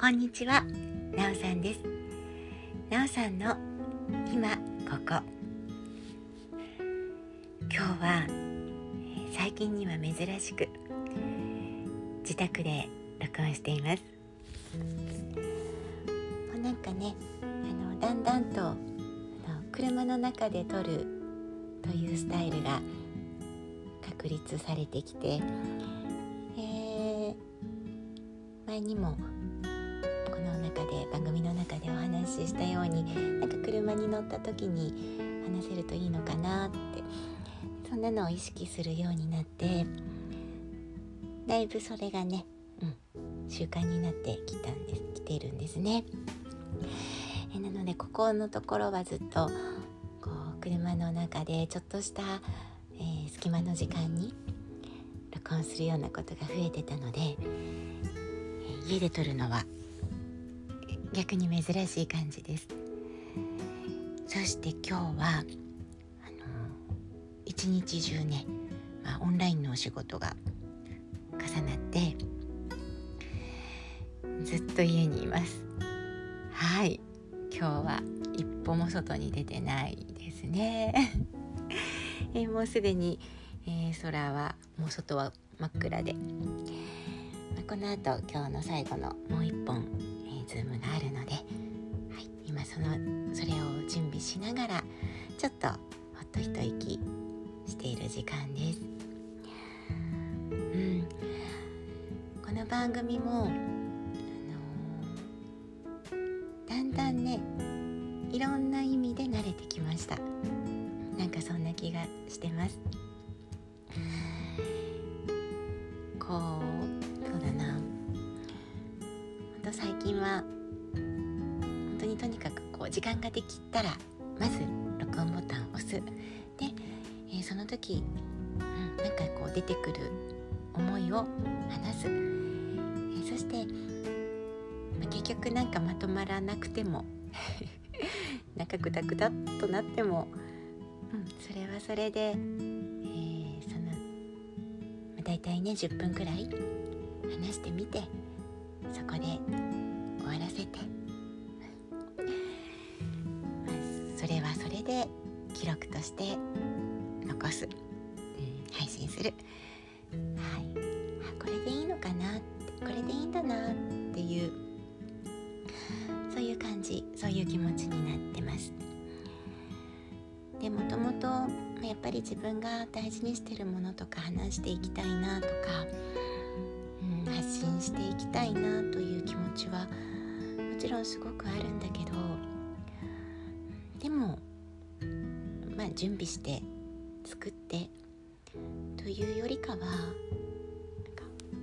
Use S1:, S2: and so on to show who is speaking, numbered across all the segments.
S1: こんにちは、なおさんです。なおさんの今ここ。今日は最近には珍しく自宅で録音しています。もうなんかねあのだんだんとあの車の中で撮るというスタイルが確立されてきて、えー、前にも中で番組の中でお話ししたようになんか車に乗った時に話せるといいのかなってそんなのを意識するようになってだいぶそれがね、うん、習慣になってきたんですきてるんですね。えなのでここのところはずっとこう車の中でちょっとした、えー、隙間の時間に録音するようなことが増えてたので、家で撮るのは逆に珍しい感じです。そして今日はあの一日中ね、まあ、オンラインのお仕事が重なってずっと家にいます。はい。今日は一歩も外に出てないですね。えもうすでに、えー、空はもう外は真っ暗で、まあ、この後今日の最後のもう一本ズームがあるので、はい、今そのそれを準備しながらちょっとほっと一息している時間です。うん、この番組も、あのー、だんだんねいろんな意味で慣れてきました。なんかそんな気がしてます。と最近は本当にとにかくこう時間ができたらまず録音ボタンを押す。で、えー、その時、うん、なんかこう出てくる思いを話す、えー、そして、まあ、結局なんかまとまらなくても なんかグダグダとなっても、うん、それはそれで、えー、その、まあ、大体ね10分くらい話してみてそこで終わらせて、まあ、それはそれで記録として残す、うん、配信する、はい、あこれでいいのかな？これでいいんだなっていうそういう感じそういう気持ちになってます。でもともとやっぱり自分が大事にしてるものとか話していきたいなとかしていきたいなという気持ちはもちろんすごくあるんだけどでもまあ準備して作ってというよりかは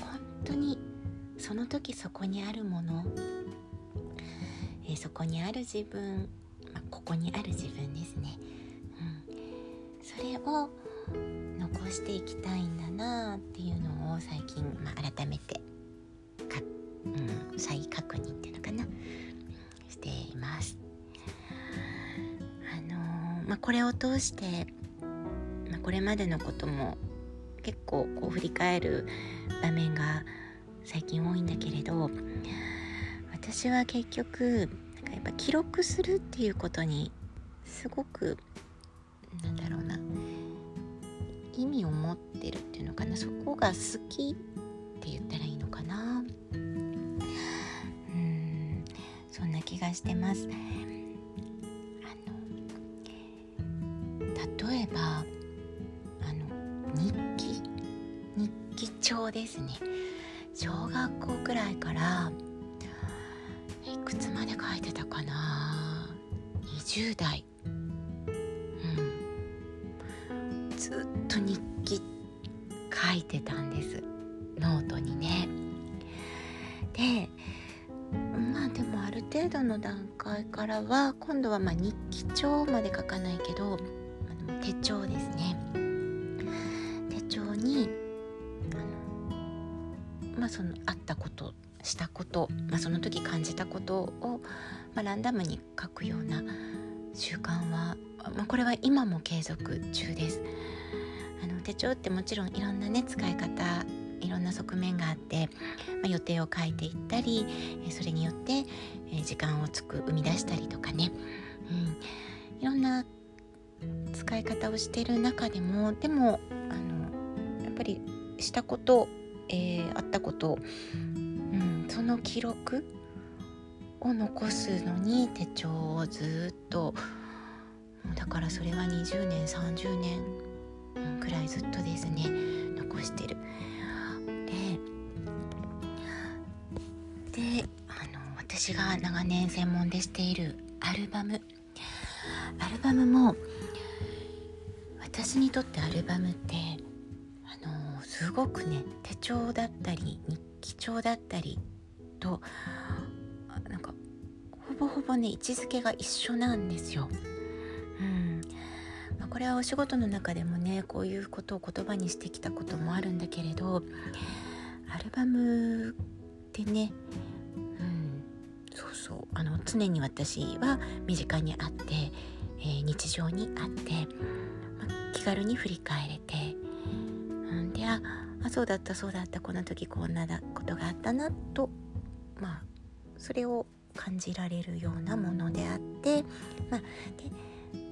S1: 本当にその時そこにあるもの、えー、そこにある自分、まあ、ここにある自分ですね、うん、それを残していきたいんだなっていうのを最近、まあ、改めて、うん、再確認っていうのかな。しています。あのー、まあ、これを通して、まあ、これまでのことも結構こう振り返る場面が最近多いんだけれど私は結局なんかやっぱ記録するっていうことにすごくなんだろうな意味を持ってるっていうのかな。そこが好きって言ったら気がしてます。あの例えばあの日記？日記帳ですね。小学校くらいからいくつまで書いてたかな？20代。うん。ずっと日記書いてたんです。ノートにね。でまあでもある程度の段階からは今度はま日記帳まで書かないけど手帳ですね。手帳にあのまあそのあったことしたこと、まあ、その時感じたことを、まあ、ランダムに書くような習慣は、まあ、これは今も継続中です。あの手帳ってもちろんいろんなね使い方いろんな側面があって、まあ、予定を書いていったりそれによって、時間をつく生み出したりとかね、うん、いろんな使い方をしてる中でもでもあのやっぱりしたこと、えー、あったこと、うん、その記録を残すのに手帳をずっとだからそれは20年30年くらいずっとですね残してる。私が長年専門でしているアルバムアルバムも私にとってアルバムってあのすごくね手帳だったり日記帳だったりとなんかほぼほぼね位置づけが一緒なんですよ。うんまあ、これはお仕事の中でもねこういうことを言葉にしてきたこともあるんだけれどアルバムってね、そうそう。あの常に私は身近にあって、えー、日常にあって、ま、気軽に振り返れて、うん、でああそうだったそうだったこの時こんなことがあったなとまあそれを感じられるようなものであって、まあ、で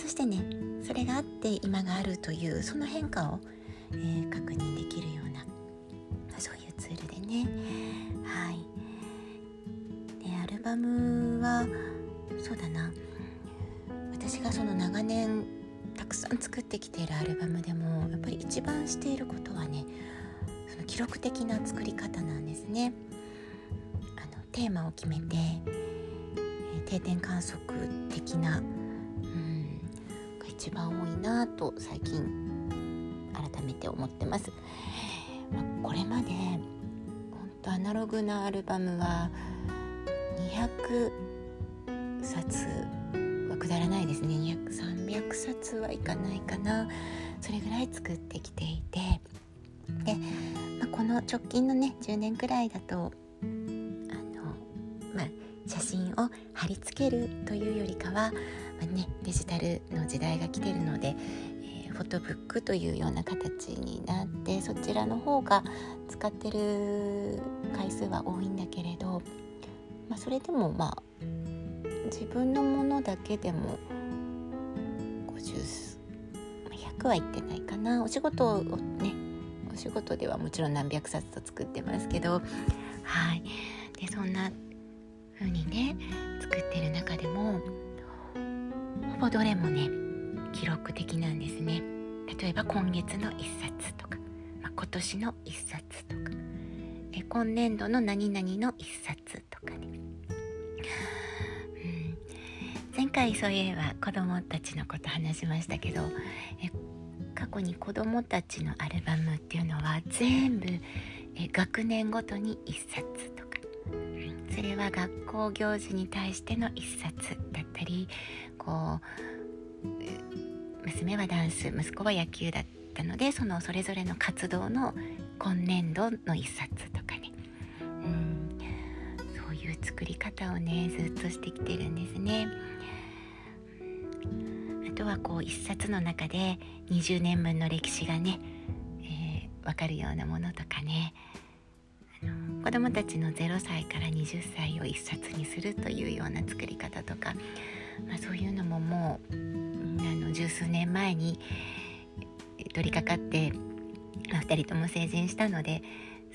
S1: そしてねそれがあって今があるというその変化を、えー、確認できるような、そういうツールでね。バムはそうだな私がその長年たくさん作ってきているアルバムでもやっぱり一番していることはねその記録的な作り方なんですね。あのテーマを決めて定点観測的な、うん、が一番多いなと最近改めて思ってます。まあ、これまで本当アナログなアルバムは200冊はくだらないですね。200300冊はいかないかな。それぐらい作ってきていて。で、まあ、この直近のね10年くらいだとあのま写真を貼り付けるというよりかは、まあね、デジタルの時代が来てるので、えー、フォトブックというような形になってそちらの方が使ってる回数は多いんだけれど、まあ、それでもまあ自分のものだけでも50 100はいってないかな。お仕事をねお仕事ではもちろん何百冊と作ってますけど。はい。でそんな風にね作ってる中でもほぼどれもね記録的なんですね。例えば今月の1冊とか、まあ、今年の1冊とか。え今年度の何々の1冊前回そういえば子供たちのこと話しましたけどえ過去に子供たちのアルバムっていうのは全部え学年ごとに1冊とかそれは学校行事に対しての一冊だったりこう娘はダンス息子は野球だったのでそのそれぞれの活動の今年度の一冊とかねうんそういう作り方をねずっとしてきてるんですね。あとはこう一冊の中で20年分の歴史がね、えー、分かるようなものとかね。子どもたちの0歳から20歳を1冊にするというような作り方とか、まあ、そういうのももうあの十数年前に取り掛かって、まあ、2人とも成人したので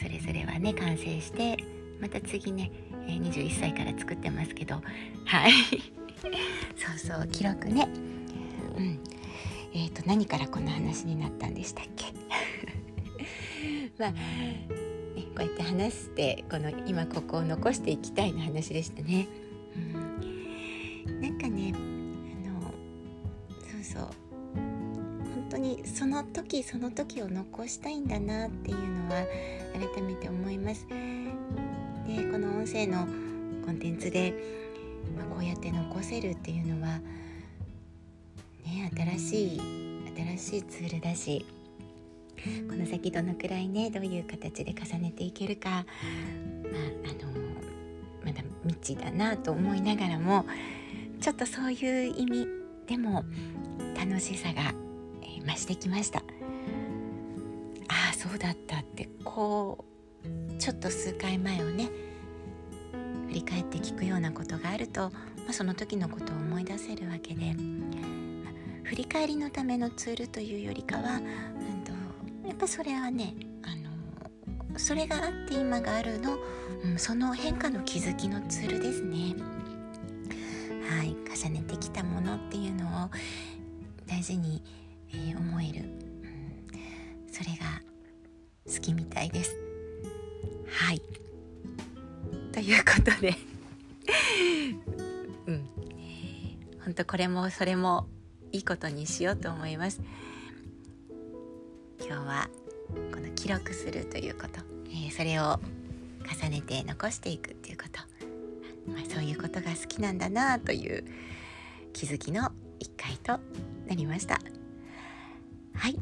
S1: それぞれはね完成してまた次ね21歳から作ってますけどはい。そうそう記録ね。うん。えーと何からこの話になったんでしたっけ？まあこうやって話してこの今ここを残していきたいの話でしたね。うん、なんかねあのそうそう。本当にその時その時を残したいんだなっていうのは改めて思います。でこの音声のコンテンツで、こうやって残せるっていうのはね新しい新しいツールだしこの先どのくらいねどういう形で重ねていけるか、まあ、あのまだ未知だなと思いながらもちょっとそういう意味でも楽しさが、増してきました。ああそうだったってこうちょっと数回前をね振り返って聞くようなことがあると、まあ、その時のことを思い出せるわけで、まあ、振り返りのためのツールというよりかは、うんと、やっぱそれはねあのそれがあって今があるの、うん、その変化の気づきのツールですね。はい、重ねてきたものっていうのを大事に、えー、思える、うん、それが好きみたいです。はいいうことで。うん。本当これもそれもいいことにしようと思います。今日はこの記録するということ、えー、それを重ねて残していくっていうこと、まあ、そういうことが好きなんだなという気づきの一回となりました。はい。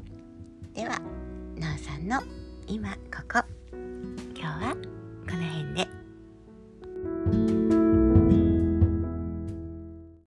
S1: ではなおさんの今ここ。今日はこの辺で。